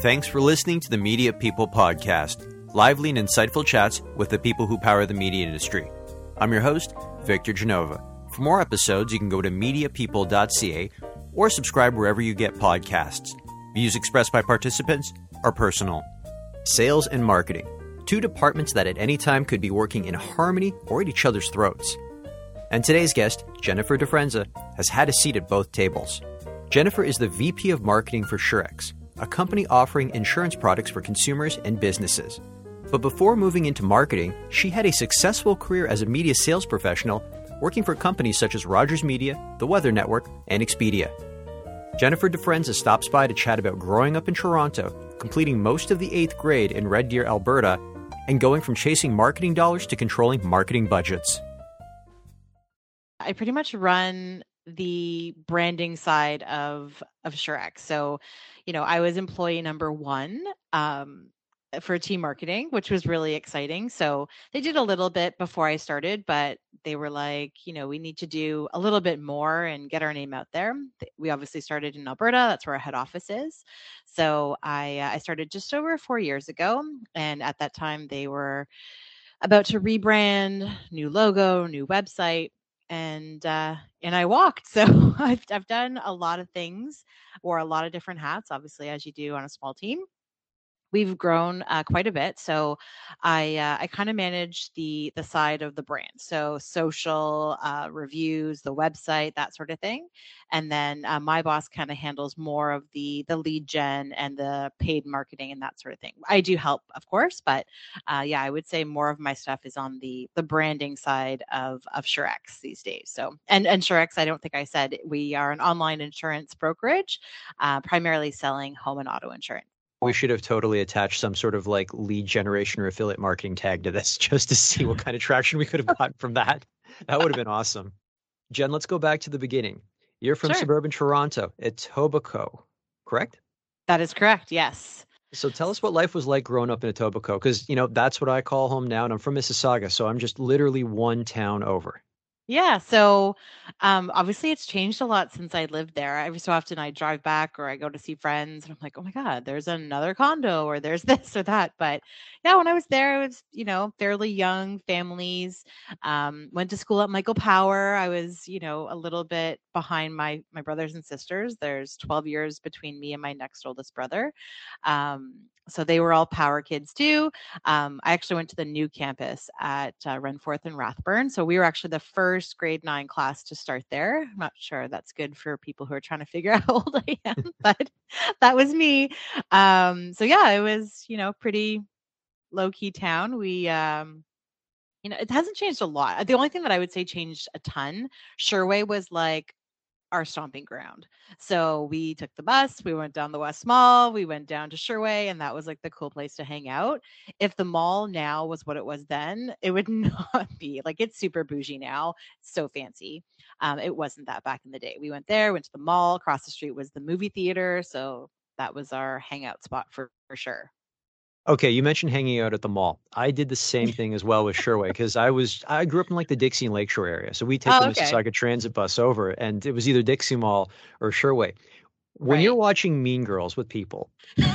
Thanks for listening to the Media People Podcast, lively and insightful chats with the people who power the media industry. I'm your host, Victor Genova. For more episodes, you can go to mediapeople.ca or subscribe wherever you get podcasts. Views expressed by participants are personal. Sales and marketing, two departments that at any time could be working in harmony or at each other's throats. And today's guest, Jennifer DeFrenza, has had a seat at both tables. Jennifer is the VP of Marketing for Surex, a company offering insurance products for consumers and businesses. But before moving into marketing, she had a successful career as a media sales professional, working for companies such as Rogers Media, The Weather Network, and Expedia. Jennifer DeFrenza stops by to chat about growing up in Toronto, completing most of the eighth grade in Red Deer, Alberta, and going from chasing marketing dollars to controlling marketing budgets. I pretty much run the branding side of of Surex. So, you know, I was employee number one um, for team marketing, which was really exciting. So they did a little bit before I started, but they were like, you know, we need to do a little bit more and get our name out there. We obviously started in Alberta. That's where our head office is. So I uh, I started just over four years ago, and at that time they were about to rebrand, new logo, new website and uh, and I walked. So I've I've done a lot of things, wore a lot of different hats, obviously as you do on a small team we've grown uh, quite a bit. So I uh, I kind of manage the the side of the brand, so social uh, reviews, the website, that sort of thing, and then uh, my boss kind of handles more of the the lead gen and the paid marketing and that sort of thing. I do help, of course, but uh, yeah, I would say more of my stuff is on the the branding side of of Surex these days. So and and Surex, I don't think I said we are an online insurance brokerage, uh, primarily selling home and auto insurance. We should have totally attached some sort of like lead generation or affiliate marketing tag to this just to see what mm-hmm. kind of traction we could have gotten from that. That would have been awesome. Jen, let's go back to the beginning. You're from sure. suburban Toronto, Etobicoke, correct? That is correct, yes. So tell us what life was like growing up in Etobicoke, because you know that's what I call home now, and I'm from Mississauga, so I'm just literally one town over. Yeah, so um, obviously it's changed a lot since I lived there. Every so often I drive back or I go to see friends and I'm like, oh my God, there's another condo or there's this or that. But yeah, when I was there, it was, you know, fairly young families. Um, went to school at Michael Power. I was, you know, a little bit behind my my brothers and sisters. There's 12 years between me and my next oldest brother. Um, so they were all power kids too. Um, I actually went to the new campus at uh, Renforth and Rathburn. So we were actually the first grade nine class to start there. I'm not sure that's good for people who are trying to figure out how old I am, but that was me. Um, so yeah, it was, you know, pretty low key town. We, um, you know, it hasn't changed a lot. The only thing that I would say changed a ton, Sherway was like our stomping ground. So we took the bus, we went down the West Mall, we went down to Sherway, and that was like the cool place to hang out. If the mall now was what it was then, it would not be like it's super bougie now. So fancy. Um, it wasn't that back in the day. We went there, went to the mall. Across the street was the movie theater, so that was our hangout spot for, for sure. Okay, you mentioned hanging out at the mall. I did the same thing as well with Sherway because I was I grew up in like the Dixie and Lakeshore area, so we take oh, the okay. Mississauga Transit bus over, and it was either Dixie Mall or Sherway. When right. you're watching Mean Girls with people,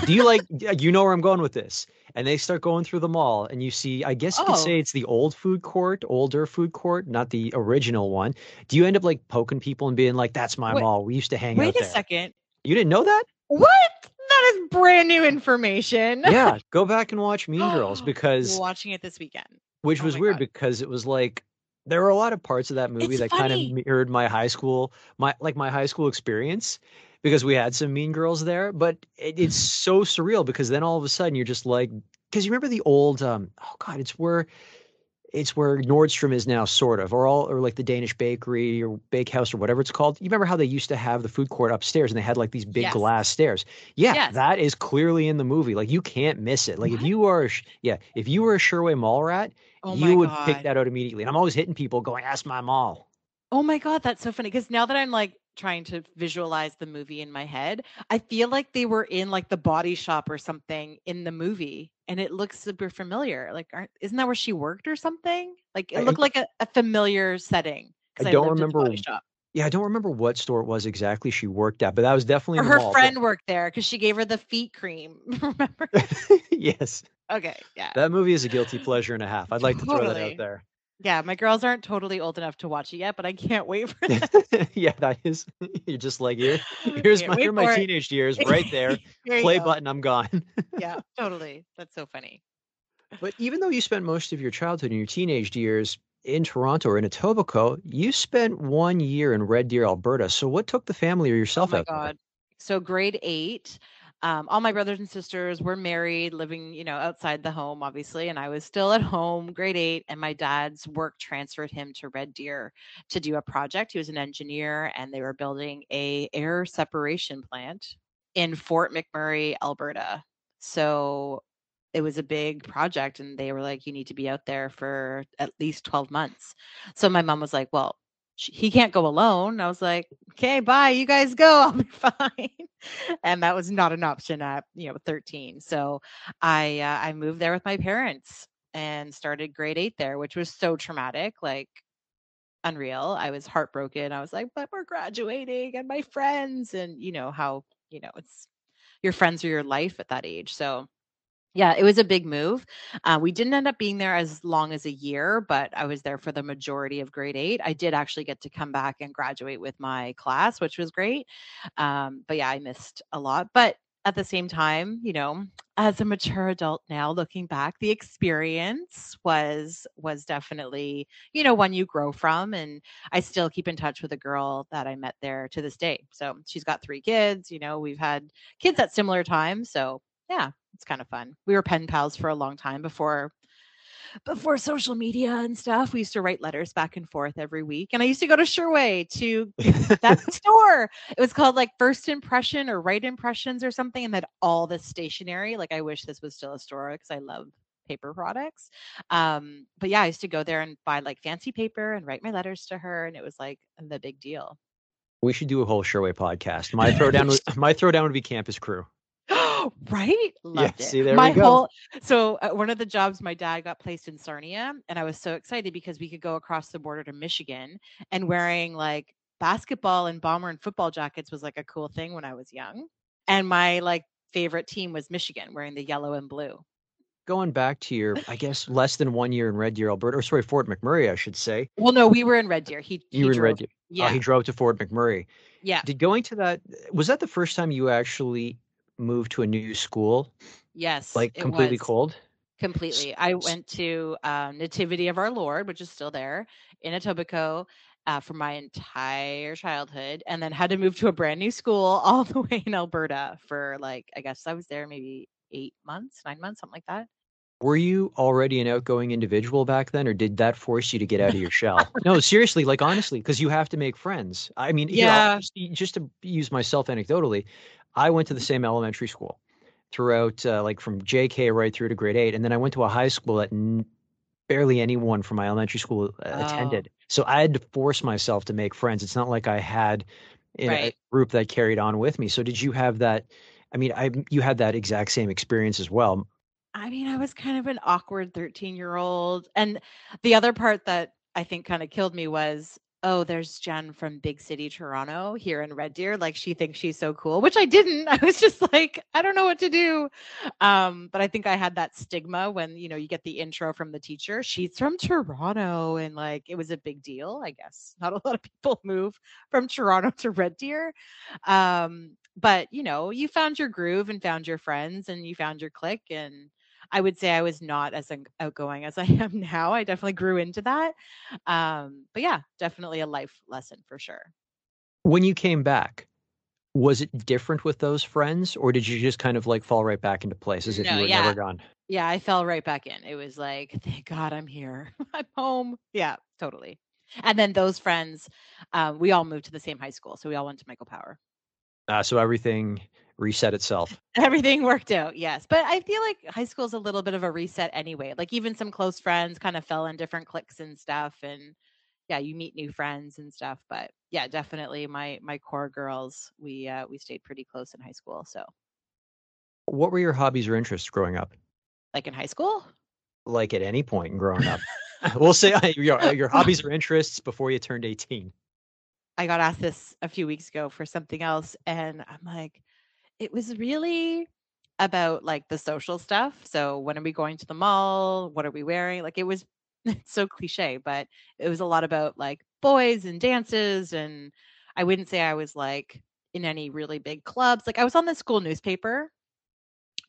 do you like you know where I'm going with this? And they start going through the mall, and you see, I guess you oh. could say it's the old food court, older food court, not the original one. Do you end up like poking people and being like, "That's my wait, mall. We used to hang wait out. Wait a second. You didn't know that? What? That is brand new information. yeah, go back and watch Mean Girls because watching it this weekend, which oh was weird God. because it was like there were a lot of parts of that movie it's that funny. kind of mirrored my high school, my like my high school experience because we had some Mean Girls there. But it, it's so surreal because then all of a sudden you're just like, because you remember the old, um, oh God, it's where it's where Nordstrom is now, sort of, or all, or like the Danish bakery or bakehouse or whatever it's called. You remember how they used to have the food court upstairs and they had like these big yes. glass stairs? Yeah, yes. that is clearly in the movie. Like you can't miss it. Like what? if you are, yeah, if you were a Sherway Mall rat, oh you would God. pick that out immediately. And I'm always hitting people going, "Ask my mall." Oh my God, that's so funny. Because now that I'm like trying to visualize the movie in my head, I feel like they were in like the body shop or something in the movie and it looks super familiar. Like, aren't, isn't that where she worked or something? Like, it looked I, like a, a, familiar setting. I don't remember. Yeah, I don't remember what store it was exactly she worked at, but that was definitely Or in the her mall. friend worked there because she gave her the feet cream. Remember? yes, Okay, yeah. that movie is a guilty pleasure and a half. I'd like to throw that out there. Yeah, my girls aren't totally old enough to watch it yet, but I can't wait for that. yeah, that is. You're just like here. Here's Can't my here my for it. teenage years right there. There Play go. button. I'm gone. Yeah, totally. That's so funny. But even though you spent most of your childhood and your teenage years in Toronto or in Etobicoke, you spent one year in Red Deer, Alberta. So what took the family or oh yourself oh my out god. So grade eight, um, all my brothers and sisters were married, living, you know, outside the home, obviously, and I was still at home, grade eight, and my dad's work transferred him to Red Deer to do a project. He was an engineer, and they were building a air separation plant in Fort McMurray, Alberta. So it was a big project, and they were like, "You need to be out there for at least twelve months." So my mom was like, "Well." He can't go alone. I was like, okay, bye. You guys go. I'll be fine. and that was not an option at you know 13. So I uh, I moved there with my parents and started grade eight there, which was so traumatic, like unreal. I was heartbroken. I was like, but we're graduating and my friends, and you know how you know it's your friends are your life at that age. So yeah, it was a big move. Uh, we didn't end up being there as long as a year, but I was there for the majority of grade eight. I did actually get to come back and graduate with my class, which was great. Um, but yeah, I missed a lot. But at the same time, you know, as a mature adult now, looking back, the experience was was definitely, you know, one you grow from. And I still keep in touch with a girl that I met there to this day. So she's got three kids. You know, we've had kids at similar times. So yeah, it's kind of fun. We were pen pals for a long time before before social media and stuff. We used to write letters back and forth every week. And I used to go to Sherway to that store. It was called like First Impression or Right Impressions or something, and had all this stationery. Like I wish this was still a store because I love paper products. Um, but yeah, I used to go there and buy like fancy paper and write my letters to her, and it was like the big deal. We should do a whole Sherway podcast. My throwdown, would, my throwdown would be Campus Crew. right? Loved it. see, there we my go. whole so uh, one of the jobs my dad got placed in Sarnia, and I was so excited because we could go across the border to Michigan, and wearing like basketball and bomber and football jackets was like a cool thing when I was young. And my like favorite team was Michigan, wearing the yellow and blue. Going back to your, I guess, less than one year in Red Deer, Alberta, or sorry, Fort McMurray, I should say. Well, no, we were in Red Deer. He he You were in Red drove- Deer. Yeah, Oh, he drove to Fort McMurray. yeah, Did going to that, was that the first time you actually moved to a new school, yes, like completely cold? Completely. I went to um, Nativity of Our Lord, which is still there in Etobicoke uh, for my entire childhood, and then had to move to a brand new school all the way in Alberta for like, I guess I was there maybe eight months, nine months, something like that. Were you already an outgoing individual back then, or did that force you to get out of your shell? no, seriously, like honestly, because you have to make friends. I mean, Yeah. just, just to use myself anecdotally, I went to the same elementary school throughout, uh, like from JK right through to grade eight, and then I went to a high school that n- barely anyone from my elementary school uh, attended. So I had to force myself to make friends. It's not like I had in a Right. group that carried on with me. So did you have that? I mean, I you had that exact same experience as well. I mean, I was kind of an awkward 13 year old. And the other part that I think kind of killed me was, oh, there's Jen from big city Toronto here in Red Deer. Like she thinks she's so cool, which I didn't. I was just like, I don't know what to do. Um, but I think I had that stigma when, you know, you get the intro from the teacher. She's from Toronto. And like it was a big deal, I guess. Not a lot of people move from Toronto to Red Deer. Um, but you know, you found your groove and found your friends and you found your clique and I would say I was not as outgoing as I am now. I definitely grew into that. Um, but yeah, definitely a life lesson for sure. When you came back, was it different with those friends, or did you just kind of like fall right back into place as if No, you were yeah. never gone? Yeah, I fell right back in. It was like, thank God I'm here. I'm home. Yeah, totally. And then those friends, um, we all moved to the same high school. So we all went to Michael Power. Uh, so everything reset itself. Everything worked out, yes. But I feel like high school is a little bit of a reset anyway. Like even some close friends kind of fell in different cliques and stuff. And yeah, you meet new friends and stuff. But yeah, definitely my my core girls, we uh we stayed pretty close in high school. So What were your hobbies or interests growing up? like in high school? Like at any point in growing up? we'll say uh, your, uh, your hobbies or interests before you turned 18. I got asked this a few weeks ago for something else, and I'm like, it was really about like the social stuff. So when are we going to the mall? What are we wearing? Like it was so cliche, but it was a lot about like boys and dances and I wouldn't say I was like in any really big clubs. Like I was on the school newspaper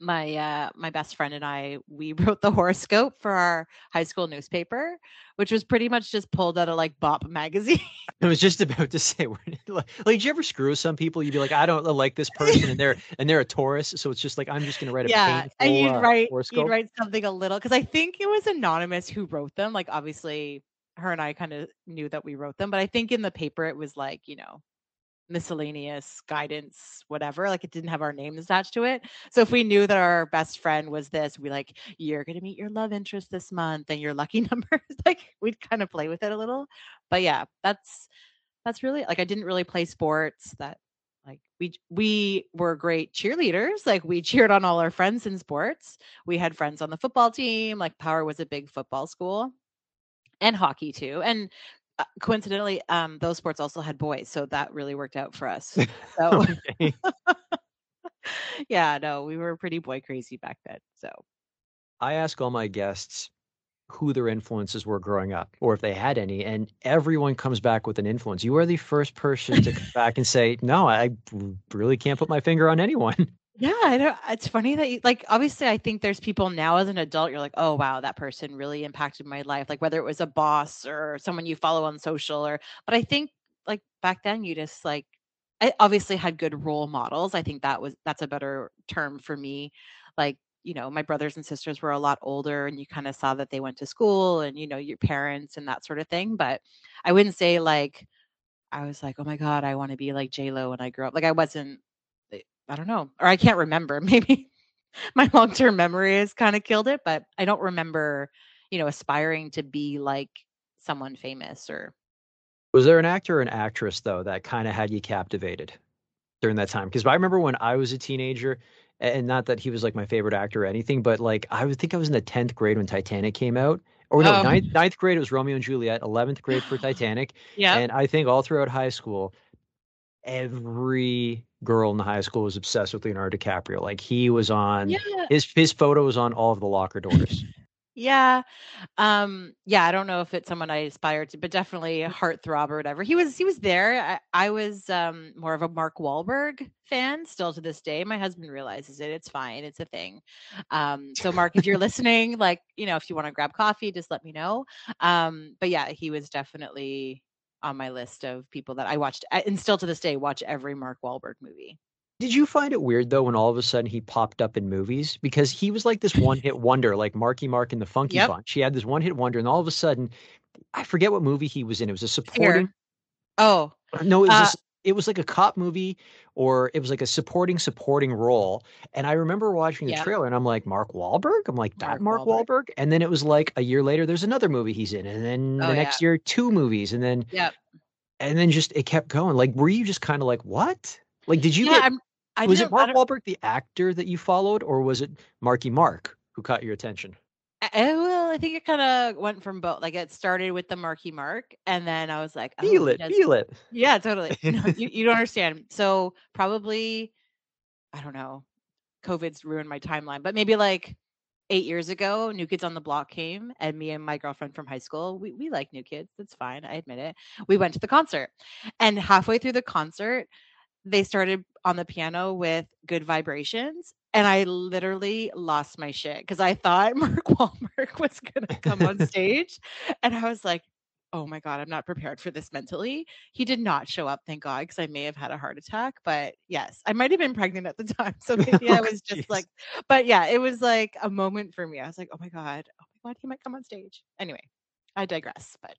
my uh my best friend and I we wrote the horoscope for our high school newspaper, which was pretty much just pulled out of like Bop magazine. I was just about to say, like, did you ever screw with some people? You'd be like, I don't like this person, and they're and they're a Taurus, so it's just like I'm just going to write a yeah, painful, and you'd uh, write horoscope. you'd write something a little because I think it was anonymous who wrote them. Like obviously, her and I kind of knew that we wrote them, but I think in the paper it was like you know miscellaneous guidance whatever like it didn't have our names attached to it. So if we knew that our best friend was this we like you're going to meet your love interest this month and your lucky numbers like we'd kind of play with it a little. But yeah that's that's really like i didn't really play sports that like we we were great cheerleaders like we cheered on all our friends in sports. We had friends on the football team like power was a big football school and hockey too and uh, coincidentally, um, those sports also had boys, so that really worked out for us. So, yeah, no, we were pretty boy crazy back then. So, I ask all my guests who their influences were growing up, or if they had any, and everyone comes back with an influence. You are the first person to come back and say, "No, I really can't put my finger on anyone." Yeah, I don't, it's funny that you like. Obviously, I think there's people now as an adult. You're like, oh wow, that person really impacted my life. Like whether it was a boss or someone you follow on social, or. But I think like back then, you just like I obviously had good role models. I think that was that's a better term for me. Like, you know, my brothers and sisters were a lot older and you kind of saw that they went to school and you know, your parents and that sort of thing, but I wouldn't say like I was like, "Oh my god, I want to be like J Lo when I grow up." Like I wasn't I don't know, or I can't remember. Maybe my long-term memory has kind of killed it, but I don't remember, you know, aspiring to be like someone famous or Was there an actor or an actress though that kind of had you captivated during that time? Because I remember when I was a teenager, and not that he was like my favorite actor or anything, but like I would think I was in the tenth grade when Titanic came out. Or no, Oh. ninth, ninth grade it was Romeo and Juliet. Eleventh grade for Titanic, yeah. and I think all throughout high school, every girl in the high school was obsessed with Leonardo DiCaprio. Like he was on Yeah. his his photo was on all of the locker doors. Yeah. Um, yeah, I don't know if it's someone I aspired to, but definitely a heartthrob or whatever. He was he was there. I, I was um more of a Mark Wahlberg fan still to this day. My husband realizes it. It's fine. It's a thing. Um, so Mark, if you're listening, like, you know, if you want to grab coffee, just let me know. Um, but yeah, he was definitely on my list of people that I watched and still to this day watch every Mark Wahlberg movie. Did you find it weird though when all of a sudden he popped up in movies? Because he was like this one hit wonder, like Marky Mark and the Funky Yep. Bunch. He had this one hit wonder, and all of a sudden, I forget what movie he was in. It was a supporting. Oh, No, it was a Uh, it was like a cop movie, or it was like a supporting supporting role. And I remember watching the Yep. trailer, and I'm like, Mark Wahlberg. I'm like that Mark Mark Wahlberg. And then it was like a year later, there's another movie he's in, and then Oh, the next year, two movies, and then yeah, and then just it kept going. Like, were you just kind of like, what? Like, did you yeah, get was it Mark Wahlberg, the actor that you followed, or was it Marky Mark who caught your attention? I- well, I think it kind of went from both. Like it started with the Marky Mark, and then I was like, oh, Feel it, does- feel it. Yeah, totally. No, you, you don't understand. So probably, I don't know. COVID's ruined my timeline, but maybe like eight years ago, New Kids on the Block came, and me and my girlfriend from high school, we we like New Kids. That's fine. I admit it. We went to the concert, and halfway through the concert, they started on the piano with good vibrations and i literally lost my shit because i thought mark Wahlberg was going to come on stage and i was like oh my god i'm not prepared for this mentally he did not show up thank god because i may have had a heart attack but yes i might have been pregnant at the time so maybe i Oh, was just jeez. like but yeah it was like a moment for me i was like oh my god oh my god he might come on stage anyway i digress but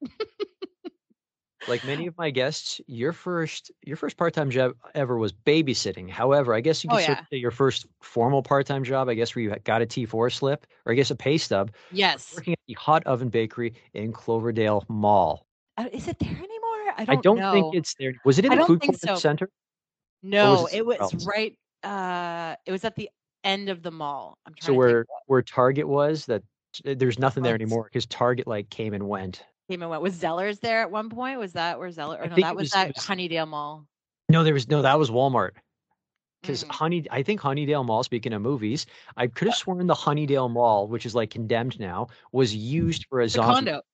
Like many of my guests, your first your first part time job ever was babysitting. However, I guess you Oh, could sort yeah. say your first formal part time job, I guess, where you got a T four slip, or I guess a pay stub, yes working at the Hot Oven Bakery in Cloverdale Mall. Uh, is it there anymore i don't, I don't know. think it's there. Was it in I the food court so. center? No, it it was else? right. Uh, it was at the end of the mall. I'm trying So where where Target was, that there's nothing there Oh, anymore because Target like came and went. Came and went. Was Zellers there at one point? Was that where Zeller? Or no, that was, was- that was- Honeydale Mall. No, there was no. That was Walmart. Because Mm. Honey, I think Honeydale Mall. Speaking of movies, I could have sworn the Honeydale Mall, which is like condemned now, was used for a The zombie. condo.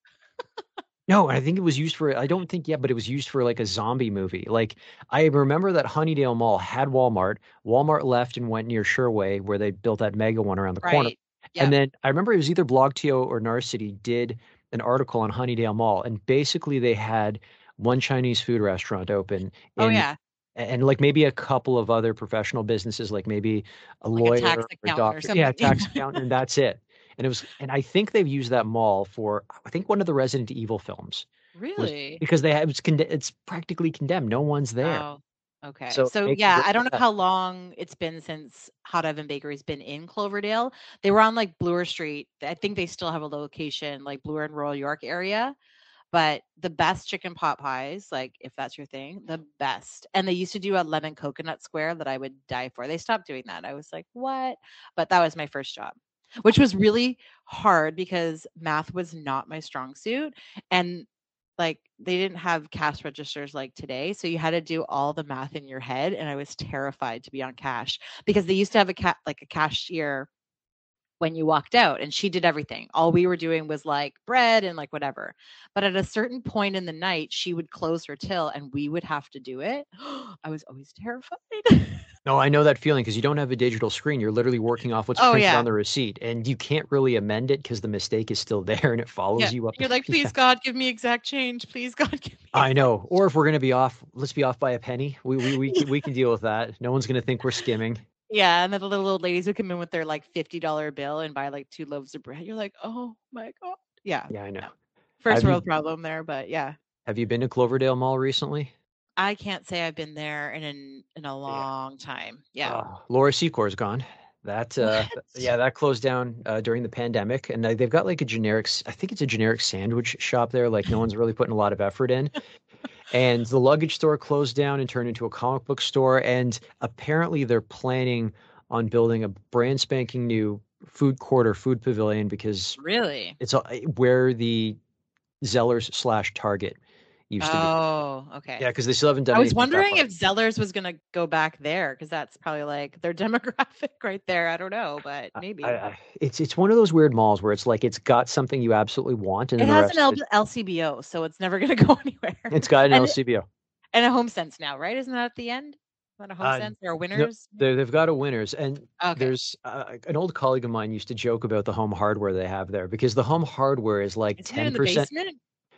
No, I think it was used for. I don't think yeah, but it was used for like a zombie movie. Like I remember that Honeydale Mall had Walmart. Walmart left and went near Sherway, where they built that mega one around the corner. Yeah. And then I remember it was either BlogTO or Narcity did an article on Honeydale Mall, and basically they had one Chinese food restaurant open. Oh yeah. and like maybe a couple of other professional businesses, like maybe a Like a lawyer tax or or doctor, yeah, something. tax accountant, and that's it. And it was, and I think they've used that mall for, I think one of the Resident Evil films Really? because they have it's conde- it's practically condemned. No one's there. Oh, okay. So So, yeah, I don't know how long it's been since Hot Oven Bakery's been in Cloverdale. They were on like Bloor Street. I think they still have a location like Bloor and Royal York area. But the best chicken pot pies, like if that's your thing, the best. And they used to do a lemon coconut square that I would die for. They stopped doing that. I was like, what? But that was my first job, which was really hard because math was not my strong suit. And like they didn't have cash registers like today so you had to do all the math in your head and i was terrified to be on cash because they used to have a cat like a cashier when you walked out and she did everything all we were doing was like bread and like whatever but at a certain point in the night she would close her till and we would have to do it i was always terrified No, I know that feeling because you don't have a digital screen. You're literally working off what's Oh, printed yeah. on the receipt, and you can't really amend it because the mistake is still there and it follows Yeah, you up. you're like Yeah. please god give me exact change please god give me I know. Or if we're gonna be off, let's be off by a penny. We we we can, we can deal with that. No one's gonna think we're skimming. Yeah, and then the little old ladies would come in with their like fifty dollar bill and buy like two loaves of bread. You're like, oh my god. Yeah, Yeah, I know. first Have you- world problem there, but yeah, Have you been to Cloverdale Mall recently? I can't say I've been there in an, in a long time. Yeah, Oh, Laura Secord's gone. That uh, yeah, that closed down uh, during the pandemic, and uh, they've got like a generic. I think it's a generic sandwich shop there. Like no one's really putting a lot of effort in. And the luggage store closed down and turned into a comic book store. And apparently, they're planning on building a brand spanking new food court or food pavilion because really. it's uh, where the Zellers slash Target used to be. Oh, okay. Yeah, because they still haven't done. I was wondering if Zellers was going to go back there because that's probably like their demographic right there. I don't know, but maybe I, I, it's it's one of those weird malls where it's like it's got something you absolutely want, and it has an L- LCBO, so it's never going to go anywhere. It's got an and, LCBO and a home sense now, right? Isn't that at the end? Not a home uh, sense are winners? No, they've got a winners. And okay. there's uh, an old colleague of mine used to joke about the home hardware they have there because the home hardware is like 10%.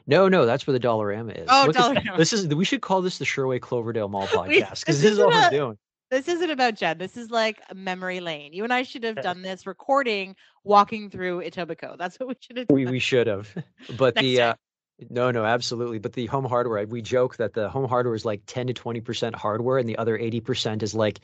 No, no, that's where the Dollarama is. Oh, Look Dollarama. This is we should call this the Sherway Cloverdale Mall podcast because this this is all we're doing. This isn't about Jen. This is like memory lane. You and I should have done this recording walking through Etobicoke. That's what we should have done. We we should have, but the uh, no no absolutely. But the home hardware, we joke that the home hardware is like ten to twenty percent hardware, and the other eighty percent is like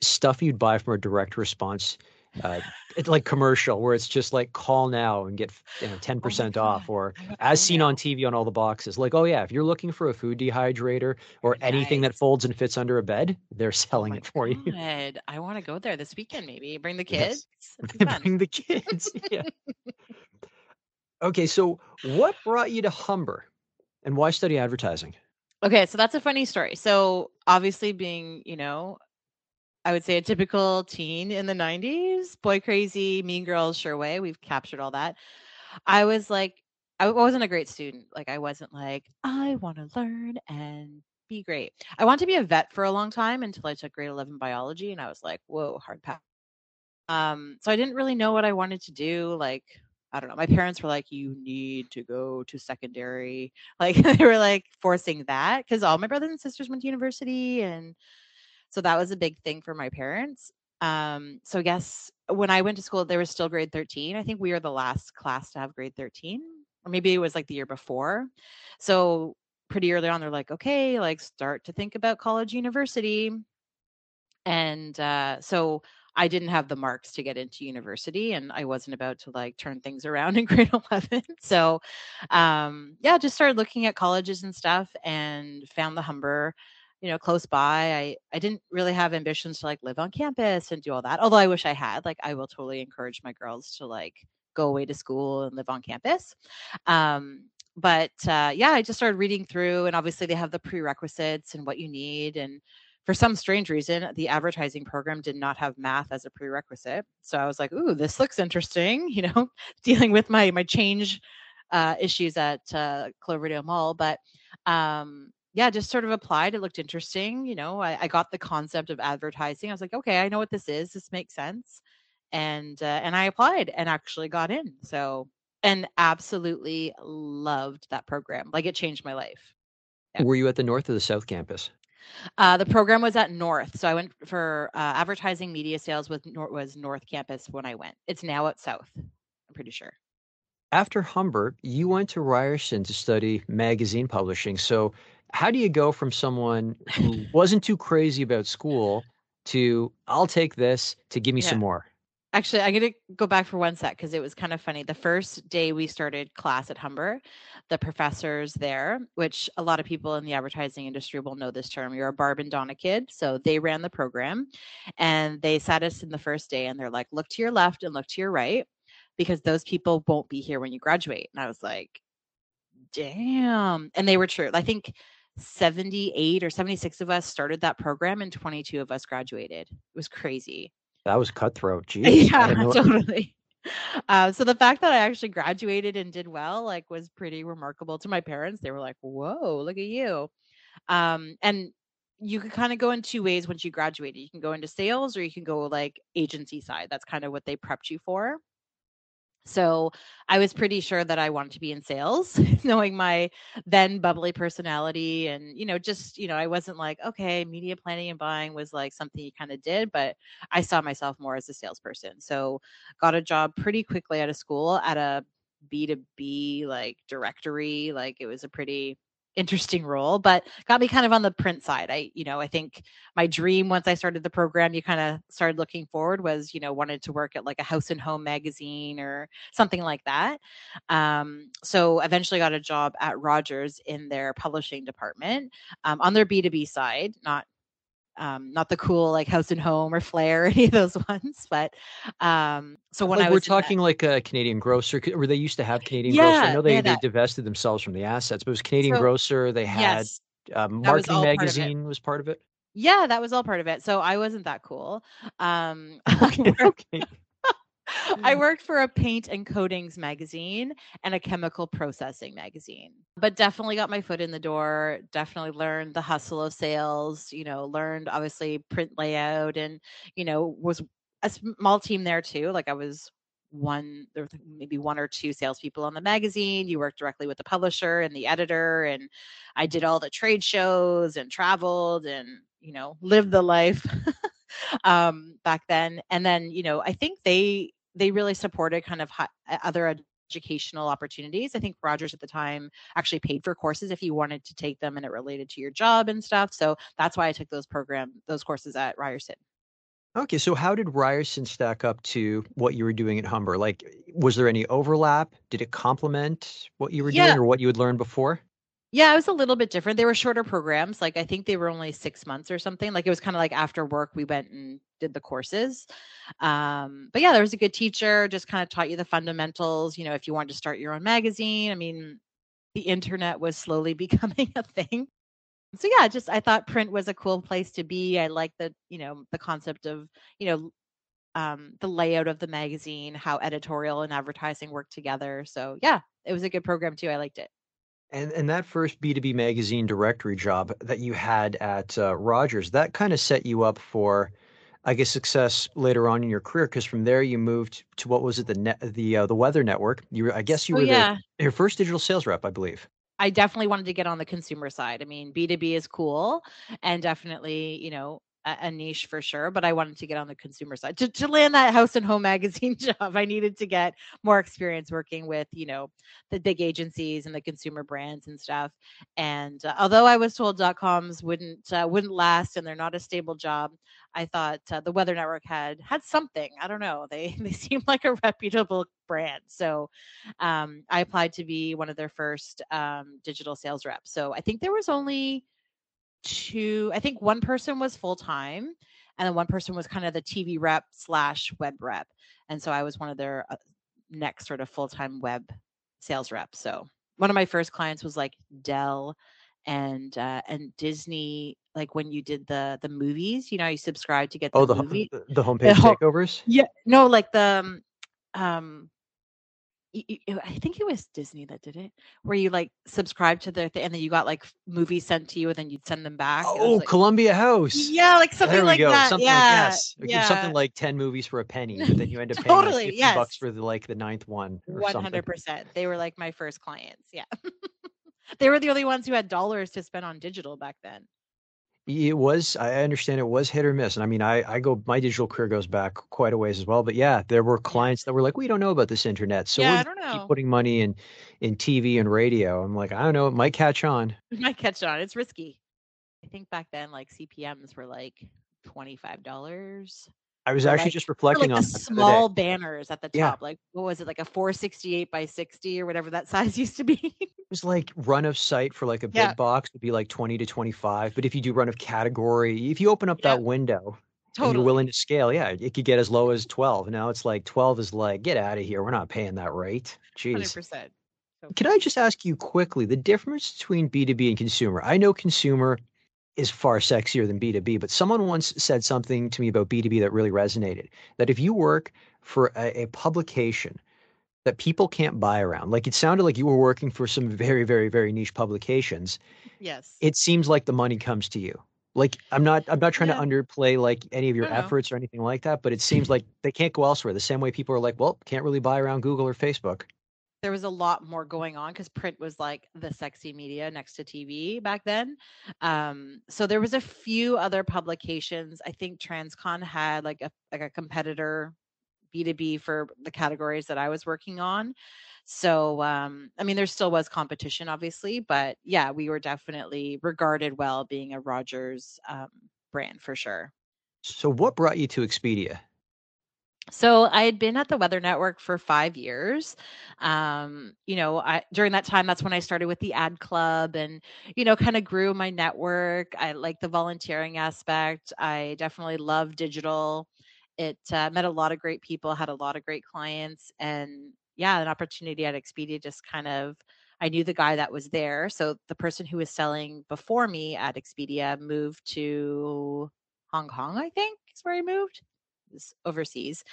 stuff you'd buy from a direct response. Uh, it's like commercial where it's just like call now and get you know ten percent off, Oh God. or as seen on TV on all the boxes. Like, oh yeah, if you're looking for a food dehydrator or anything that folds and fits under a bed, they're Oh selling my it for you. I want to go there this weekend. Maybe bring the kids. Fun. Bring the kids. Yeah. okay, so what brought you to Humber, and why study advertising? Okay, so that's a funny story. So obviously, being you know, I would say a typical teen in the '90s, boy crazy, mean girls, Sherway. We've captured all that. I was like, I wasn't a great student. Like, I wasn't like, I want to learn and be great. I wanted to be a vet for a long time until I took grade 11 biology, and I was like, whoa, hard pass. Um, so I didn't really know what I wanted to do. Like, I don't know. My parents were like, you need to go to secondary. Like, they were like forcing that because all my brothers and sisters went to university. And so that was a big thing for my parents. Um, so I guess when I went to school, there was still grade 13. I think we were the last class to have grade 13, or maybe it was like the year before. So pretty early on, they're like, okay, like start to think about college, university. And uh, so I didn't have the marks to get into university, and I wasn't about to like turn things around in grade 11. So, um, yeah, just started looking at colleges and stuff and found the Humber you know close by i i didn't really have ambitions to like live on campus and do all that although i wish i had like i will totally encourage my girls to like go away to school and live on campus um but uh, yeah, I just started reading through, and obviously they have the prerequisites and what you need. And for some strange reason, the advertising program did not have math as a prerequisite. So I was like, "Ooh, this looks interesting." You know, dealing with my my change uh, issues at uh, Cloverdale Mall, but um, yeah, just sort of applied. It looked interesting. You know, I, I, got the concept of advertising. I was like, okay, I know what this is. This makes sense, and uh, and I applied and actually got in. So and absolutely loved that program. Like it changed my life. Yeah. Were you at the North or the South campus? Uh, the program was at North, so I went for uh, advertising media sales with North was North campus when I went. It's now at South. I'm pretty sure. After Humber, you went to Ryerson to study magazine publishing. So, how do you go from someone who wasn't too crazy about school to I'll take this to give me yeah. some more? Actually, I'm going to go back for one sec because it was kind of funny. The first day we started class at Humber, the professors there, which a lot of people in the advertising industry will know this term, you're a Barb and Donna kid. So they ran the program and they sat us in the first day and they're like, look to your left and look to your right because those people won't be here when you graduate. And I was like, damn. And they were true. I think 78 or 76 of us started that program and 22 of us graduated. It was crazy. That was cutthroat. Jeez. Yeah, totally. Uh, so the fact that I actually graduated and did well, like, was pretty remarkable to my parents. They were like, "Whoa, look at you!" Um, and you could kind of go in two ways once you graduated. You can go into sales, or you can go like agency side. That's kind of what they prepped you for. So I was pretty sure that I wanted to be in sales, knowing my then bubbly personality. And, you know, just, you know, I wasn't like, okay, media planning and buying was like something you kind of did, but I saw myself more as a salesperson. So got a job pretty quickly out of school at a B2B like directory. Like it was a pretty interesting role, but got me kind of on the print side. I, you know, I think my dream once I started the program, you kind of started looking forward was, you know, wanted to work at like a house and home magazine or something like that. Um, so eventually got a job at Rogers in their publishing department um, on their B2B side, not um, not the cool like House and Home or Flare or any of those ones. But um, so when like I we're talking that, like a Canadian Grocer, where they used to have Canadian yeah, Grocer. I know they, they, divested themselves from the assets, but it was Canadian so, Grocer. They had yes, um, Marketing Magazine part was part of it. Yeah, that was all part of it. So I wasn't that cool. Um, okay. I mm. worked for a paint and coatings magazine and a chemical processing magazine, but definitely got my foot in the door. Definitely learned the hustle of sales, you know, learned obviously print layout and, you know, was a small team there too. Like I was one, there was maybe one or two salespeople on the magazine. You worked directly with the publisher and the editor. And I did all the trade shows and traveled and, you know, lived the life. um back then and then you know i think they they really supported kind of other educational opportunities. I think Rogers at the time actually paid for courses if you wanted to take them and it related to your job and stuff. So that's why I took those program those courses at Ryerson. Okay, so how did Ryerson stack up to what you were doing at Humber? Like, was there any overlap? Did it complement what you were yeah. doing or what you had learned before? Yeah, it was a little bit different. They were shorter programs. Like I think they were only six months or something. Like it was kind of like after work we went and did the courses. Um, but yeah, there was a good teacher, just kind of taught you the fundamentals. You know, if you wanted to start your own magazine, I mean, the internet was slowly becoming a thing. So yeah, just I thought print was a cool place to be. I like the, you know, the concept of, you know, um, the layout of the magazine, how editorial and advertising work together. So yeah, it was a good program too. I liked it. And and that first B2B magazine directory job that you had at uh, Rogers, that kind of set you up for, I guess, success later on in your career. Because from there you moved to what was it the net the uh, the Weather Network. You were, I guess you oh, were yeah. the, your first digital sales rep, I believe. I definitely wanted to get on the consumer side. I mean, B2B is cool and definitely, you know, a, niche for sure, but I wanted to get on the consumer side. To, to land that house and home magazine job, I needed to get more experience working with, you know, the big agencies and the consumer brands and stuff. And uh, although I was told dot coms wouldn't uh, wouldn't last and they're not a stable job, I thought uh, the Weather Network had had something. I don't know. They they seemed like a reputable brand. So um, I applied to be one of their first um, digital sales reps. So I think there was only two i think one person was full-time and then one person was kind of the tv rep slash web rep and so i was one of their uh, next sort of full-time web sales reps so one of my first clients was like Dell and uh and Disney like when you did the the movies, you know, you subscribe to get the Oh, the movie. the, the homepage ho- takeovers. Yeah, no, like the um, I think it was Disney that did it, where you like subscribe to their thing and then you got like movies sent to you and then you'd send them back. Oh, like- Columbia House. yeah, like something there we like go. that. Something yeah, like yes, yeah. something like ten movies for a penny, but then you end up paying like Totally, fifty yes. bucks for the like the ninth one or One something. hundred percent. They were like my first clients. Yeah, they were the only ones who had dollars to spend on digital back then. It was, I understand it was hit or miss. And I mean, I, I go, my digital career goes back quite a ways as well. But yeah, there were clients that were like, we don't know about this internet. So Yeah, we're keep putting money in, in TV and radio. I'm like, I don't know, it might catch on. It might catch on. It's risky. I think back then, like CPMS were like twenty five dollars. I was actually like- just reflecting like on the that the small banners at the Yeah. top. Like what was it? Like a four sixty eight by sixty or whatever that size used to be. It was like run of site for like a big Yeah. box would be like 20 to 25. But if you do run of category, if you open up Yeah. that window and totally. you're willing to scale, yeah, it could get as low as 12. Now it's like 12 is like, get out of here. We're not paying that rate. Jeez. percent. Can I just ask you quickly the difference between B2B and consumer? I know consumer is far sexier than B2B, but someone once said something to me about B2B that really resonated that if you work for a, a publication that people can't buy around, like it sounded like you were working for some very, very, very niche publications, Yes. it seems like the money comes to you. Like I'm not I'm not trying Yeah. to underplay like any of your efforts or anything like that, but it seems like they can't go elsewhere. The same way people are like, well, can't really buy around Google or Facebook. There was a lot more going on because print was like the sexy media next to TV back then. Um, so there was a few other publications. I think Transcon had like a like a competitor B2B for the categories that I was working on. So um, I mean there still was competition obviously, but yeah, we were definitely regarded well being a Rogers um, brand for sure. So what brought you to Expedia? So I had been at the Weather Network for five years. Um, you know, I during that time, that's when I started with the ad club and, you know, kind of grew my network. I like the volunteering aspect. I definitely love digital. It uh, met a lot of great people, had a lot of great clients, and yeah, an opportunity at Expedia just kind of. I knew the guy that was there. So the person who was selling before me at Expedia moved to Hong Kong, I think is where he moved. Overseas.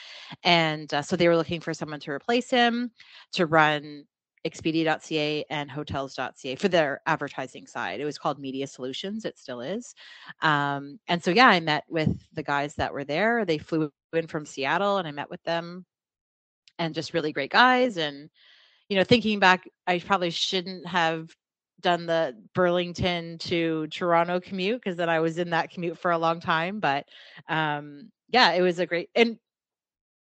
And uh, so they were looking for someone to replace him to run Expedia.ca and hotels.ca for their advertising side. It was called Media Solutions. It still is. Um, and so, yeah, I met with the guys that were there. They flew in from Seattle and I met with them and just really great guys. And, you know, thinking back, I probably shouldn't have done the Burlington to Toronto commute because then I was in that commute for a long time. But um, yeah, it was a great and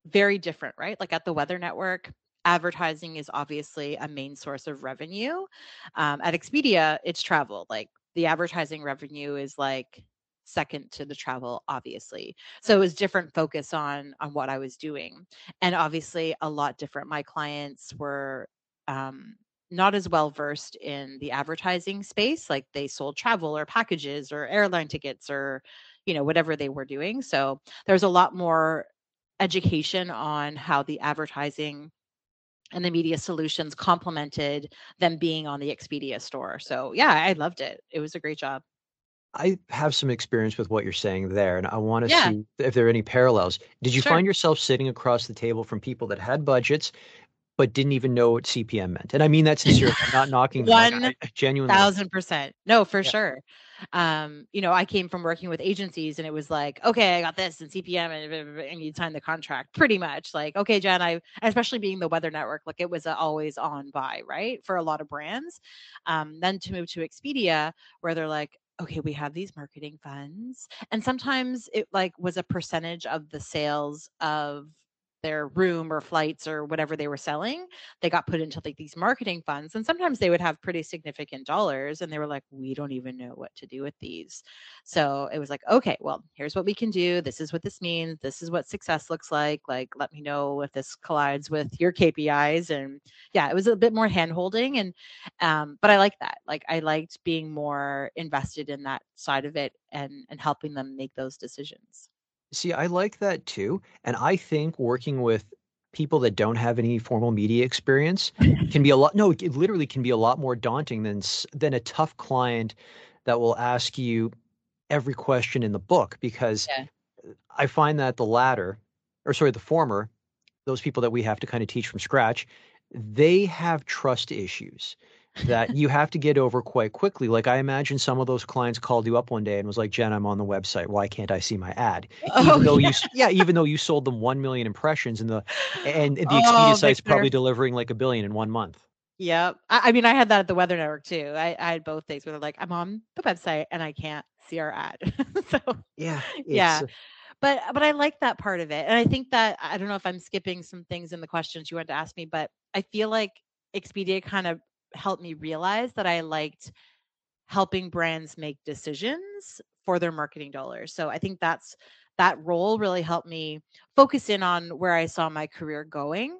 very different, right? Like at the Weather Network, advertising is obviously a main source of revenue. Um, at Expedia, it's travel. Like the advertising revenue is like second to the travel obviously so it was different focus on on what i was doing and obviously a lot different my clients were um not as well versed in the advertising space like they sold travel or packages or airline tickets or you know whatever they were doing so there's a lot more education on how the advertising and the media solutions complemented them being on the Expedia store. So yeah, I loved it. It was a great job. I have some experience with what you're saying there, and I want to Yeah. see if there are any parallels. Did you Sure. find yourself sitting across the table from people that had budgets but didn't even know what CPM meant? And I mean that sincerely. I'm not knocking One. Thousand percent. No, for Yeah. sure. Um, you know, I came from working with agencies and it was like, okay, I got this and CPM and, and you'd sign the contract pretty much like, okay, Jen, I, especially being the weather network, like it was always on buy, right? For a lot of brands. Um, then to move to Expedia where they're like, okay, we have these marketing funds. And sometimes it like was a percentage of the sales of their room or flights or whatever they were selling they got put into like these marketing funds and sometimes they would have pretty significant dollars and they were like we don't even know what to do with these. So it was like okay well here's what we can do. This is what this means. This is what success looks like. Like let me know if this collides with your kpis and yeah it was a bit more hand holding and um but i like that. Like i liked being more invested in that side of it and and helping them make those decisions See, I like that too. And I think working with people that don't have any formal media experience can be a lot no it literally can be a lot more daunting than than a tough client that will ask you every question in the book because yeah. i find that the latter or sorry the former those people that we have to kind of teach from scratch they have trust issues that you have to get over quite quickly. Like I imagine some of those clients called you up one day and was like, "Jen, I'm on the website. Why can't I see my ad?" Oh, even though yeah. you, yeah, even though you sold them one million impressions, and the and the Expedia oh, site's Victor. probably delivering like a billion in one month. Yep. I, I, mean, I had that at the Weather Network too. I, I had both things where they're like, "I'm on the website and I can't see our ad." so yeah, yeah. But but I like that part of it, and I think that I don't know if I'm skipping some things in the questions you wanted to ask me, but I feel like Expedia kind of helped me realize that I liked helping brands make decisions for their marketing dollars. So I think that's that role really helped me focus in on where I saw my career going.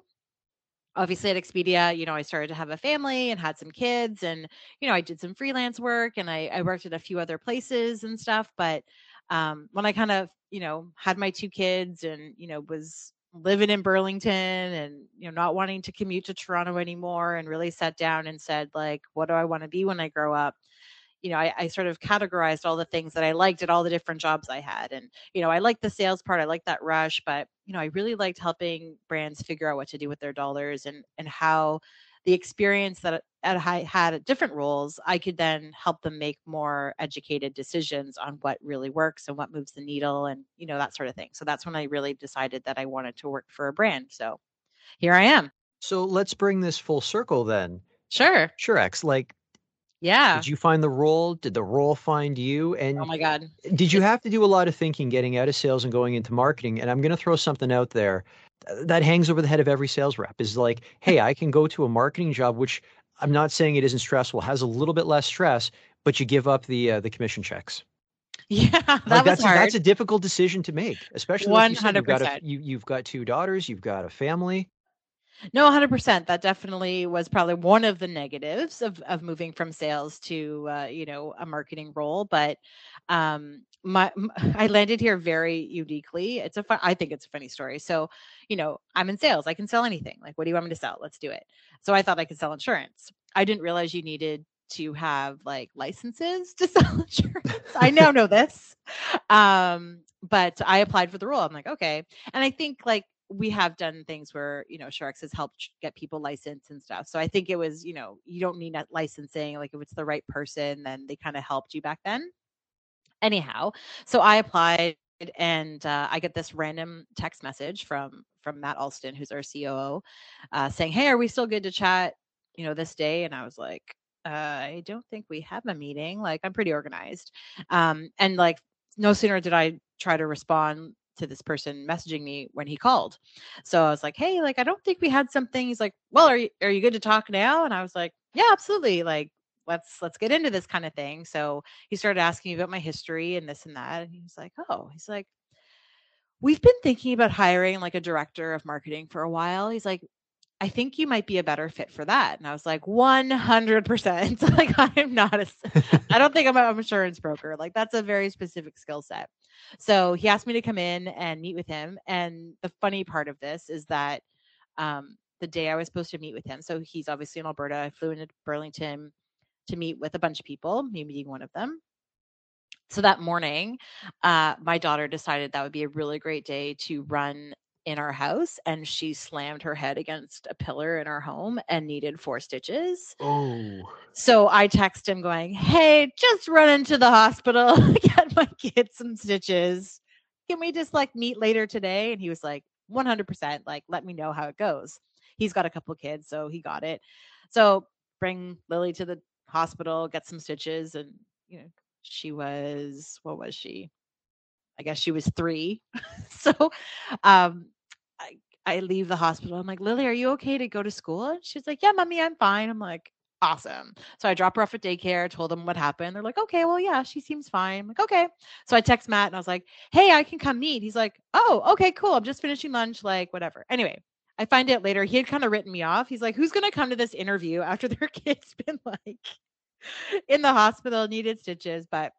Obviously at Expedia, you know, I started to have a family and had some kids and, you know, I did some freelance work and I, I worked at a few other places and stuff. But um, when I kind of, you know, had my two kids and, you know, was living in Burlington and you know not wanting to commute to Toronto anymore and really sat down and said like what do I want to be when I grow up? You know I, I, sort of categorized all the things that I liked at all the different jobs I had and you know I liked the sales part I liked that rush but you know I really liked helping brands figure out what to do with their dollars and and how the experience that I had at different roles, I could then help them make more educated decisions on what really works and what moves the needle and, you know, that sort of thing. So that's when I really decided that I wanted to work for a brand. So here I am. So let's bring this full circle then. Sure. Sure, X. Like, yeah. Did you find the role? Did the role find you? Oh and oh my God. Did you have to do a lot of thinking getting out of sales and going into marketing? And I'm going to throw something out there that hangs over the head of every sales rep is like, hey, I can go to a marketing job, which I'm not saying it isn't stressful, has a little bit less stress, but you give up the uh, the commission checks. Yeah, that like that's hard. A, that's a difficult decision to make, especially one hundred percent. You you've got two daughters, you've got a family. No, 100%. That definitely was probably one of the negatives of, of moving from sales to, uh, you know, a marketing role. But um, my, I landed here very uniquely. It's a fun, I think it's a funny story. So, you know, I'm in sales. I can sell anything. Like, what do you want me to sell? Let's do it. So I thought I could sell insurance. I didn't realize you needed to have like licenses to sell insurance. I now know this. Um, but I applied for the role. I'm like, okay. And I think like we have done things where you know Surex has helped get people licensed and stuff. So I think it was you know you don't need licensing. Like if it's the right person, then they kind of helped you back then. Anyhow, so I applied and uh, I get this random text message from from Matt Alston, who's our COO, uh, saying, "Hey, are we still good to chat? You know, this day?" And I was like, uh, "I don't think we have a meeting. Like, I'm pretty organized." Um, and like, no sooner did I try to respond to this person messaging me when he called. So I was like, "Hey, like I don't think we had something." He's like, "Well, are you are you good to talk now?" And I was like, "Yeah, absolutely. Like let's let's get into this kind of thing." So he started asking me about my history and this and that, and he was like, "Oh, he's like." We've been thinking about hiring like a director of marketing for a while. He's like, I think you might be a better fit for that. And I was like, 100%. like, I'm not a, I don't think I'm an insurance broker. Like, that's a very specific skill set. So he asked me to come in and meet with him. And the funny part of this is that um, the day I was supposed to meet with him, so he's obviously in Alberta. I flew into Burlington to meet with a bunch of people, me meeting one of them. So that morning, uh, my daughter decided that would be a really great day to run in our house and she slammed her head against a pillar in our home and needed four stitches. Oh. So I text him going, Hey, just run into the hospital, get my kids some stitches. Can we just like meet later today? And he was like, 100%, like, let me know how it goes. He's got a couple kids, so he got it. So bring Lily to the hospital, get some stitches. And, you know, she was, what was she? I guess she was three. so um, I, leave the hospital. I'm like, Lily, are you okay to go to school? And she's like, Yeah, mommy, I'm fine. I'm like, Awesome. So I drop her off at daycare, told them what happened. They're like, okay, well, yeah, she seems fine. I'm like, okay. So I text Matt and I was like, hey, I can come meet. He's like, oh, okay, cool. I'm just finishing lunch, like, whatever. Anyway, I find out later he had kind of written me off. He's like, who's going to come to this interview after their kid's been like in the hospital, needed stitches? But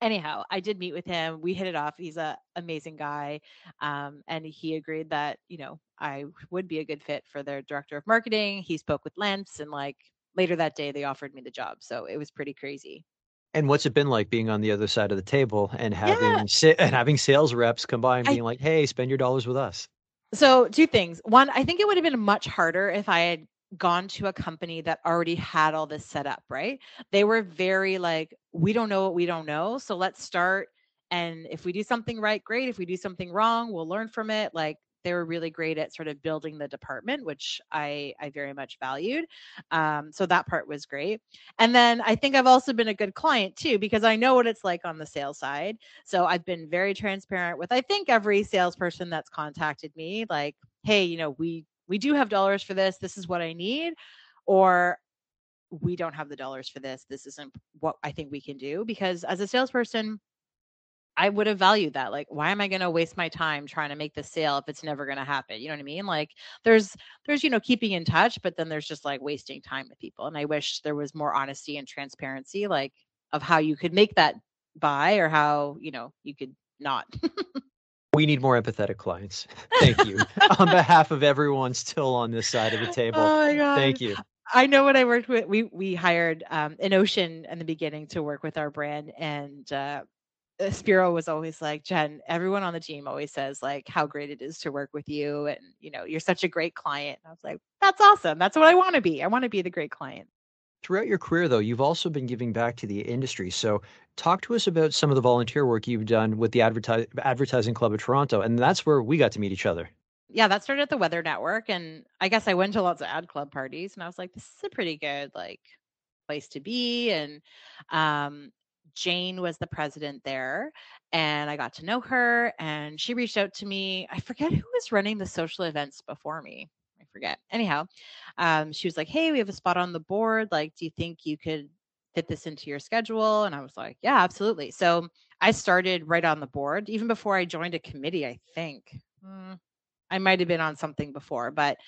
anyhow, I did meet with him. We hit it off. He's a amazing guy, um, and he agreed that you know I would be a good fit for their director of marketing. He spoke with Lance, and like later that day, they offered me the job. So it was pretty crazy. And what's it been like being on the other side of the table and having yeah. and having sales reps come by and being I, like, "Hey, spend your dollars with us." So two things. One, I think it would have been much harder if I had gone to a company that already had all this set up, right? They were very like, we don't know what we don't know. So let's start. And if we do something right, great. If we do something wrong, we'll learn from it. Like they were really great at sort of building the department, which I I very much valued. Um, so that part was great. And then I think I've also been a good client too because I know what it's like on the sales side. So I've been very transparent with I think every salesperson that's contacted me, like, hey, you know, we we do have dollars for this. This is what I need, or we don't have the dollars for this. This isn't what I think we can do because as a salesperson I would have valued that. Like, why am I going to waste my time trying to make the sale if it's never going to happen? You know what I mean? Like, there's, there's, you know, keeping in touch, but then there's just like wasting time with people. And I wish there was more honesty and transparency, like, of how you could make that buy or how, you know, you could not. we need more empathetic clients. Thank you. on behalf of everyone still on this side of the table. Oh my God. Thank you. I know what I worked with we we hired um, an ocean in the beginning to work with our brand, and uh, uh, Spiro was always like, Jen, everyone on the team always says like how great it is to work with you. And, you know, you're such a great client. And I was like, that's awesome. That's what I want to be. I want to be the great client. Throughout your career, though, you've also been giving back to the industry. So, talk to us about some of the volunteer work you've done with the Adverti- Advertising Club of Toronto. And that's where we got to meet each other. Yeah, that started at the Weather Network. And I guess I went to lots of ad club parties and I was like, this is a pretty good, like, place to be. And um, Jane was the president there and I got to know her and she reached out to me. I forget who was running the social events before me. I forget. Anyhow, um, she was like, Hey, we have a spot on the board. Like, do you think you could fit this into your schedule? And I was like, Yeah, absolutely. So I started right on the board, even before I joined a committee, I think. Mm, I might have been on something before, but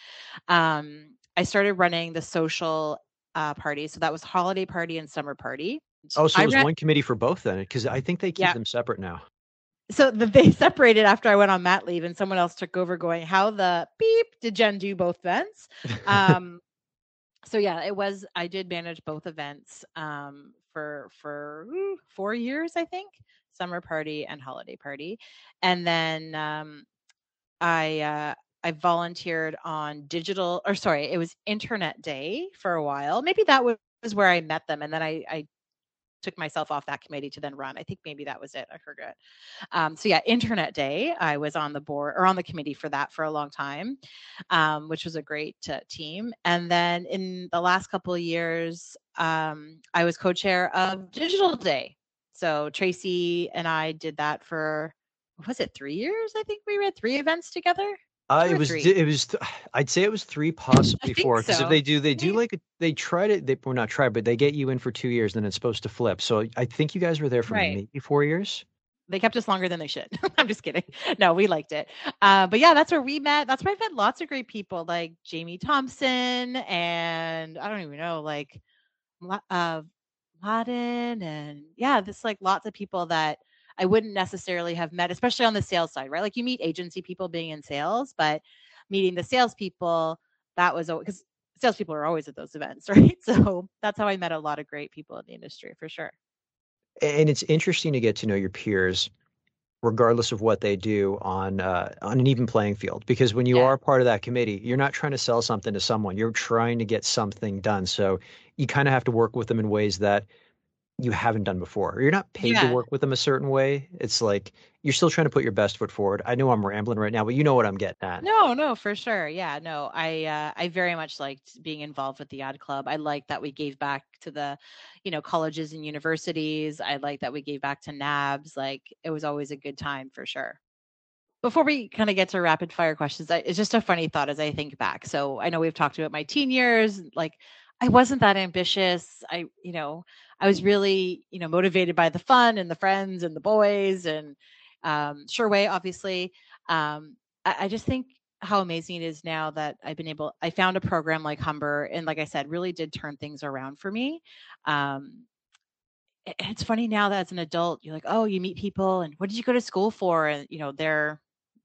um, I started running the social uh, party. So that was holiday party and summer party. Oh, so it was one committee for both then? Because I think they keep yeah. them separate now. So the, they separated after I went on mat leave, and someone else took over, going, "How the beep did Jen do both events?" Um, so yeah, it was. I did manage both events um, for for four years, I think, summer party and holiday party, and then um, I uh, I volunteered on digital, or sorry, it was Internet Day for a while. Maybe that was where I met them, and then I, I took myself off that committee to then run. I think maybe that was it. I forget. Um, so yeah, Internet Day. I was on the board or on the committee for that for a long time, um, which was a great uh, team. And then in the last couple of years, um, I was co-chair of Digital Day. So Tracy and I did that for was it three years? I think we ran three events together. Uh, it was three? it was I'd say it was three possibly four because so. if they do they do like they try to they well not try but they get you in for two years then it's supposed to flip so I think you guys were there for right. maybe four years. They kept us longer than they should. I'm just kidding. No, we liked it. Uh, but yeah, that's where we met. That's where I've met lots of great people like Jamie Thompson and I don't even know like uh, Laden and yeah, this like lots of people that I wouldn't necessarily have met, especially on the sales side, right? Like you meet agency people being in sales, but meeting the salespeople, that was because salespeople are always at those events, right? So that's how I met a lot of great people in the industry for sure. And it's interesting to get to know your peers, regardless of what they do on uh, on an even playing field. Because when you yeah. are part of that committee, you're not trying to sell something to someone; you're trying to get something done. So you kind of have to work with them in ways that you haven't done before. You're not paid yeah. to work with them a certain way. It's like you're still trying to put your best foot forward. I know I'm rambling right now, but you know what I'm getting at. No, no, for sure. Yeah, no, I uh, I very much liked being involved with the ad club. I like that we gave back to the, you know, colleges and universities. I like that we gave back to NABS. Like it was always a good time for sure. Before we kind of get to rapid fire questions, I, it's just a funny thought as I think back. So I know we've talked about my teen years, like I wasn't that ambitious. I, you know, I was really, you know, motivated by the fun and the friends and the boys and um, Way, obviously. Um, I, I just think how amazing it is now that I've been able, I found a program like Humber and like I said, really did turn things around for me. Um, it's funny now that as an adult, you're like, oh, you meet people and what did you go to school for? And you know, they're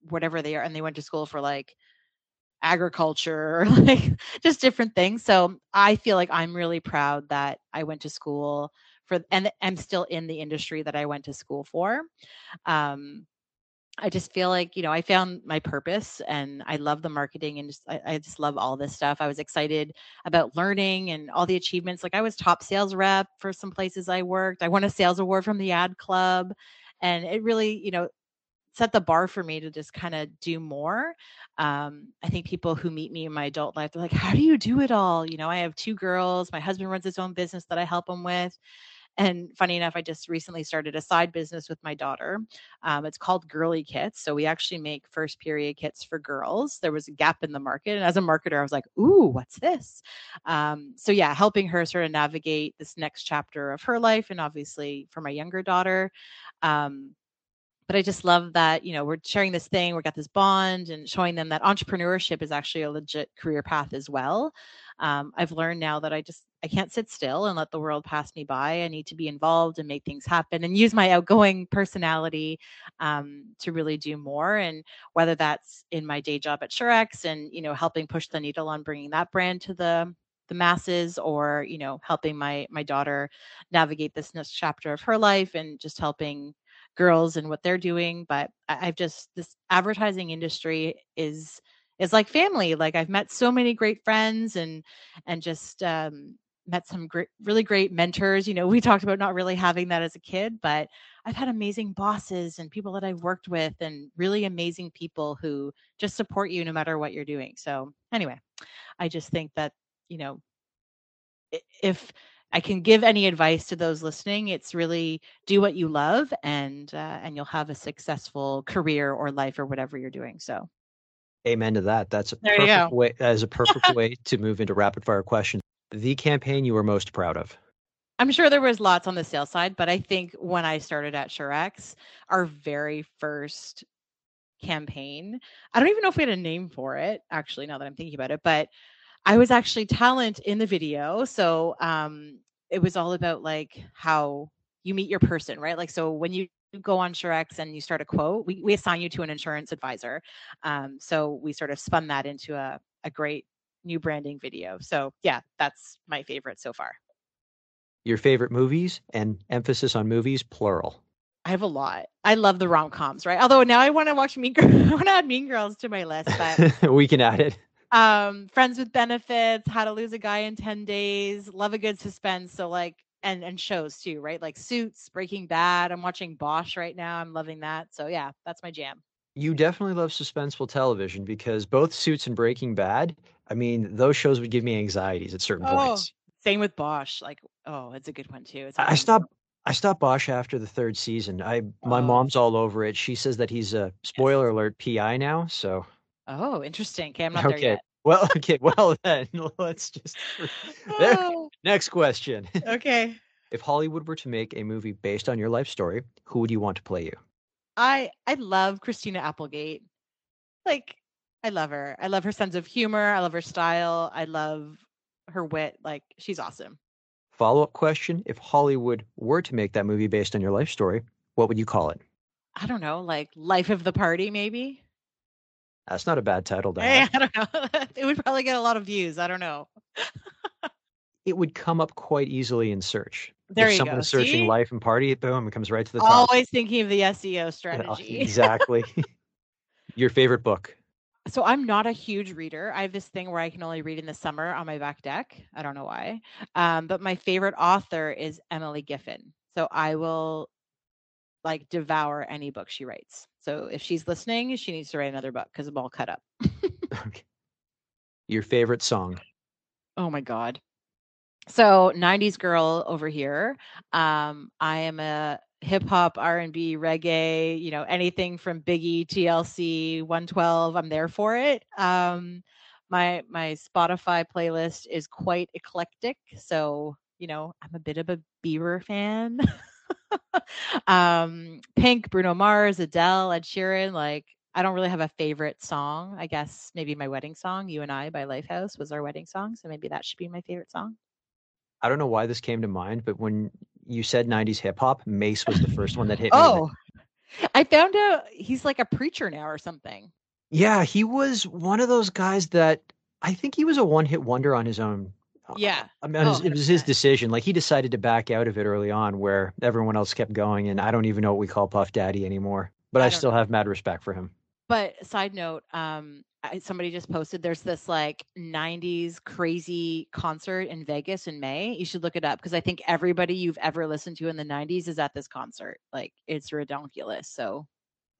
whatever they are, and they went to school for like agriculture or like just different things. So I feel like I'm really proud that I went to school for and I'm still in the industry that I went to school for. Um, I just feel like you know I found my purpose and I love the marketing and just I, I, just love all this stuff. I was excited about learning and all the achievements. Like I was top sales rep for some places I worked. I won a sales award from the ad club, and it really you know set the bar for me to just kind of do more. Um, I think people who meet me in my adult life, they're like, "How do you do it all?" You know, I have two girls. My husband runs his own business that I help him with and funny enough, I just recently started a side business with my daughter. Um, it's called Girly Kits. So we actually make first period kits for girls. There was a gap in the market. And as a marketer, I was like, ooh, what's this? Um, so yeah, helping her sort of navigate this next chapter of her life. And obviously for my younger daughter. Um, but I just love that, you know, we're sharing this thing, we've got this bond and showing them that entrepreneurship is actually a legit career path as well. Um, I've learned now that I just I can't sit still and let the world pass me by. I need to be involved and make things happen and use my outgoing personality um, to really do more. And whether that's in my day job at Surex and you know helping push the needle on bringing that brand to the the masses or you know helping my my daughter navigate this next chapter of her life and just helping girls and what they're doing but i've just this advertising industry is is like family like i've met so many great friends and and just um met some great really great mentors you know we talked about not really having that as a kid but i've had amazing bosses and people that i've worked with and really amazing people who just support you no matter what you're doing. So anyway i just think that you know if I can give any advice to those listening, it's really do what you love, and uh, and you'll have a successful career or life or whatever you're doing. So, amen to that. That's a there perfect way. That is a perfect way to move into rapid fire questions. The campaign you were most proud of. I'm sure there was lots on the sales side, but I think when I started at Surex, our very first campaign, I don't even know if we had a name for it. Actually, now that I'm thinking about it, but I was actually talent in the video. So um, it was all about like how you meet your person, right? Like, so when you go on Surex and you start a quote, we, we assign you to an insurance advisor. Um, so we sort of spun that into a, a great new branding video. So yeah, that's my favorite so far. Your favorite movies and emphasis on movies, plural. I have a lot. I love the rom coms, right? Although now I want to watch Mean Girls. I want to add Mean Girls to my list, but we can add it um friends with benefits how to lose a guy in 10 days love a good suspense so like and and shows too right like suits breaking bad i'm watching bosch right now i'm loving that so yeah that's my jam you definitely love suspenseful television because both suits and breaking bad i mean those shows would give me anxieties at certain oh, points same with bosch like oh it's a good one too i stopped I stopped Bosch after the third season. I my oh. mom's all over it. She says that he's a spoiler alert PI now. So Oh, interesting. Okay, I'm not okay. there yet. Well, okay. Well, then let's just. Oh. Next question. Okay. If Hollywood were to make a movie based on your life story, who would you want to play you? I I love Christina Applegate. Like I love her. I love her sense of humor. I love her style. I love her wit. Like she's awesome. Follow up question: If Hollywood were to make that movie based on your life story, what would you call it? I don't know, like Life of the Party, maybe. That's not a bad title to have. I don't know. it would probably get a lot of views. I don't know. it would come up quite easily in search. There if you someone go. is searching See? life and party, boom, it comes right to the top. Always thinking of the SEO strategy. exactly. Your favorite book? So I'm not a huge reader. I have this thing where I can only read in the summer on my back deck. I don't know why. Um, but my favorite author is Emily Giffin. So I will like devour any book she writes. So if she's listening, she needs to write another book because I'm all cut up. okay. Your favorite song? Oh my god. So 90s girl over here. Um, I am a hip hop, R&B, reggae, you know, anything from Biggie, TLC, 112, I'm there for it. Um, my my Spotify playlist is quite eclectic, so you know, I'm a bit of a Bieber fan. um, Pink, Bruno Mars, Adele, Ed Sheeran. Like, I don't really have a favorite song. I guess maybe my wedding song, "You and I" by Lifehouse, was our wedding song. So maybe that should be my favorite song. I don't know why this came to mind, but when you said 90s hip hop, Mase was the first one that hit me. Oh, I found out he's like a preacher now or something. Yeah, he was one of those guys that I think he was a one hit wonder on his own. Uh, Yeah. I mean, it was- Oh, it was his 100%. decision. Like he decided to back out of it early on, where everyone else kept going, and I don't even know what we call Puff Daddy anymore. But I I, still have mad respect for him. But side note, um, I, somebody just posted there's this like 90s crazy concert in Vegas in May. You should look it up because I think everybody you've ever listened to in the 90s is at this concert. Like it's redonkulous. So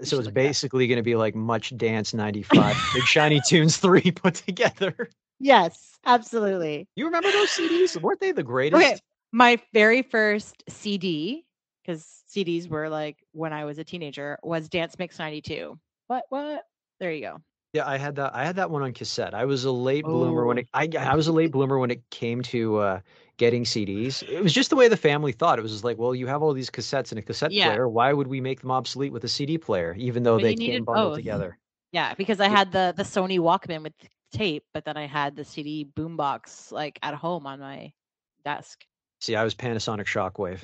So it's look it up. basically going to be like Much Dance '95, Big Shiny Tunes three put together. Yes, absolutely. You remember those CDs? Weren't they the greatest? Okay, my very first CD because CDs were like when I was a teenager was Dance Mix 92. What? What? There you go. Yeah, I had that. I had that one on cassette. I was a late bloomer when Oh. it. I I was a late bloomer when it came to uh, getting CDs. It was just the way the family thought. It was just like, well, you have all these cassettes and a cassette Yeah. player. Why would we make them obsolete with a CD player, even though But they came bundled together? Yeah, because I had the the Sony Walkman with tape, but then I had the CD boombox like at home on my desk. See, I was Panasonic Shockwave.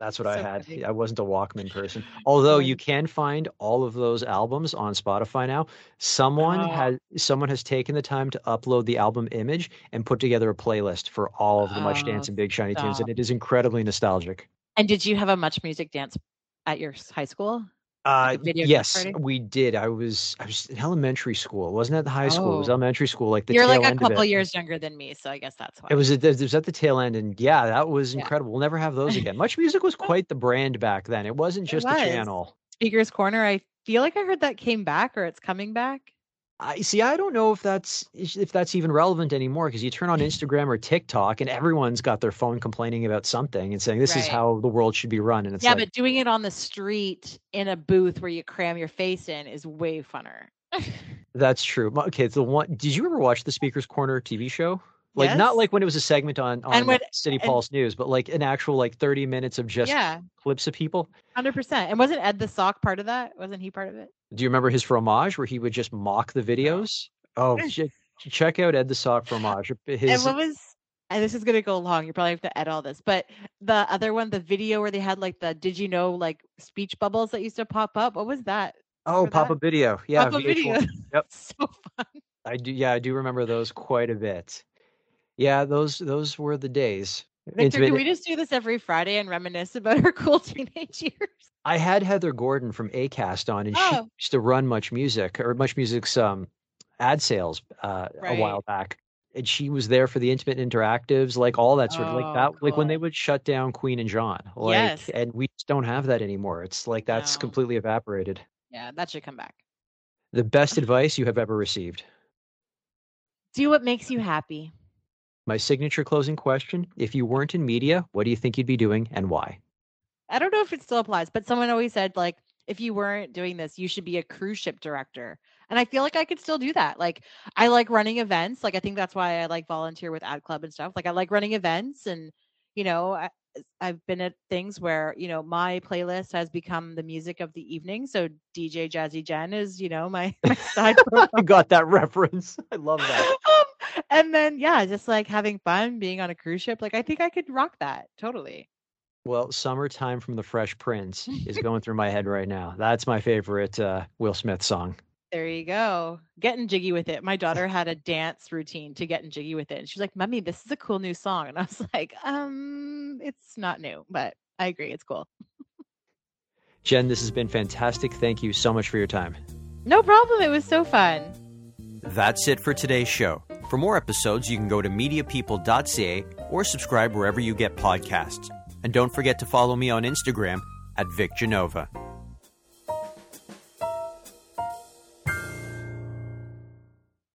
That's what I had. funny. I wasn't a Walkman person. Although you can find all of those albums on Spotify now. Someone Oh. has someone has taken the time to upload the album image and put together a playlist for all of the Much Oh, Dance and Big Shiny Tunes, and it is incredibly nostalgic. And did you have a much music dance at your high school? Uh, yes, we did. I was I was in elementary school. It wasn't at the high school. It was Oh. elementary school, like the You're like a couple years younger than me, so I guess that's why. It was at, it was at the tail end, and yeah, that was Yeah. incredible. We'll never have those again. Much Music was quite the brand back then. It wasn't just a was. channel. Speaker's Corner. I feel like I heard that came back or it's coming back. I see. I don't know if that's if that's even relevant anymore because you turn on Instagram or TikTok and everyone's got their phone complaining about something and saying this is how the world should be run. And it's yeah, like, but doing it on the street in a booth where you cram your face in is way funner. that's true. Okay, the one. Did you ever watch the Speaker's Corner TV show? Like not like when it was a segment on on when- City Pulse News, but like an actual like thirty minutes of just yeah, clips of people. hundred percent. And wasn't Ed the Sock part of that? Wasn't he part of it? Do you remember his fromage where he would just mock the videos? Oh, ch- check out Ed the Sock fromage. Uh, and what was? And this is gonna go long. You probably have to edit all this. But the other one, the video where they had like the did you know like speech bubbles that used to pop up. What was that? oh remember Papa? Video, yeah, Pop-up video. Yep. so fun. I do. Yeah, I do remember those quite a bit. Yeah, those those were the days. Victor, can we just do this every Friday and reminisce about our cool teenage years? I had Heather Gordon from Acast on, and she Oh. used to run Much Music or Much Music's um, ad sales uh, a while back, and she was there for the intimate interactives, like all that sort of like Oh, that, like when they would shut down Queen and John, like, Yes. and we just don't have that anymore. It's like that's No. completely evaporated. Yeah, that should come back. The best advice you have ever received. Do what makes you happy. My signature closing question: If you weren't in media, what do you think you'd be doing, and why? I don't know if it still applies, but someone always said like if you weren't doing this, you should be a cruise ship director. And I feel like I could still do that. Like I like running events. Like I think that's why I like volunteer with Ad Club and stuff. Like I like running events and you know, I, I've been at things where, you know, my playlist has become the music of the evening. So DJ Jazzy Jen is, you know, my, my side. I got that reference. I love that. And then yeah, just like having fun being on a cruise ship. Like I think I could rock that totally. Well, "Summertime" from The Fresh Prince is going through my head right now. That's my favorite uh, Will Smith song. There you go. Getting jiggy with it. My daughter had a dance routine to getting jiggy with it. And she's like, Mummy, this is a cool new song. And I was like, um, it's not new, but I agree. It's cool. Jen, this has been fantastic. Thank you so much for your time. No problem. It was so fun. That's it for today's show. For more episodes, you can go to mediapeople.ca or subscribe wherever you get podcasts. And don't forget to follow me on Instagram at Vic Genova.